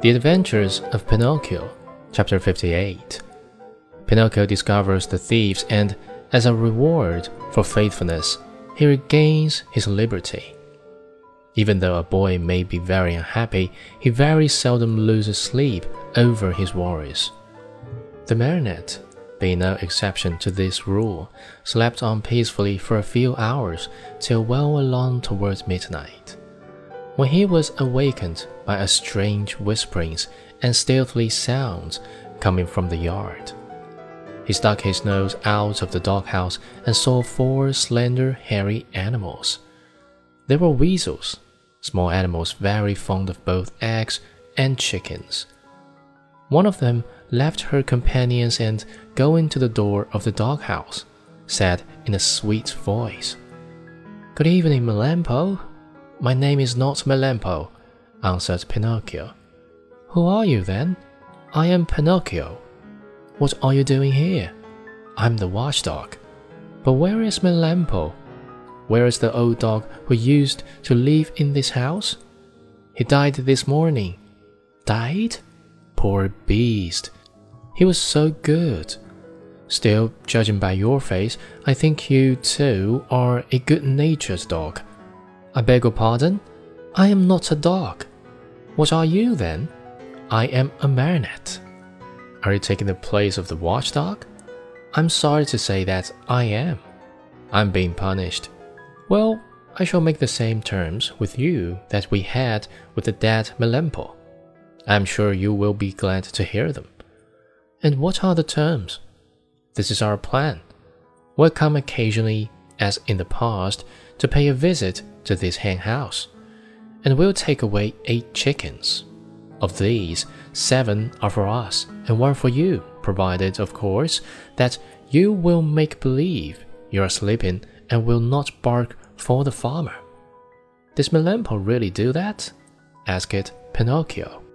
The Adventures of Pinocchio, Chapter 58. Pinocchio discovers the thieves, and as a reward for faithfulness, he regains his liberty. Even though a boy may be very unhappy, he very seldom loses sleep over his worries. The marionette, being no exception to this rule, slept on peacefully for a few hours till well along towards midnight, when he was awakened by a strange whisperings and stealthy sounds coming from the yard. He stuck his nose out of the doghouse and saw four slender, hairy animals. They were weasels, small animals very fond of both eggs and chickens. One of them left her companions and, going to the door of the doghouse, said in a sweet voice, Good evening, Melampo. My name is not Melampo, answered Pinocchio. Who are you then? I am Pinocchio. What are you doing here? I'm the watchdog. But where is Melampo? Where is the old dog who used to live in this house? He died this morning. Died? Poor beast. He was so good. Still, judging by your face, I think you too are a good natured dog. I beg your pardon? I am not a dog. What are you then? I am a marionette. Are you taking the place of the watchdog? I'm sorry to say that I am. I'm being punished. Well, I shall make the same terms with you that we had with the dead Melampo. I'm sure you will be glad to hear them. And what are the terms? This is our plan. We'll come occasionally, as in the past, to pay a visit to this hen house, and we'll take away eight chickens. Of these, seven are for us and one for you, provided, of course, that you will make believe you are sleeping and will not bark for the farmer. Does Melampo really do that? asked Pinocchio.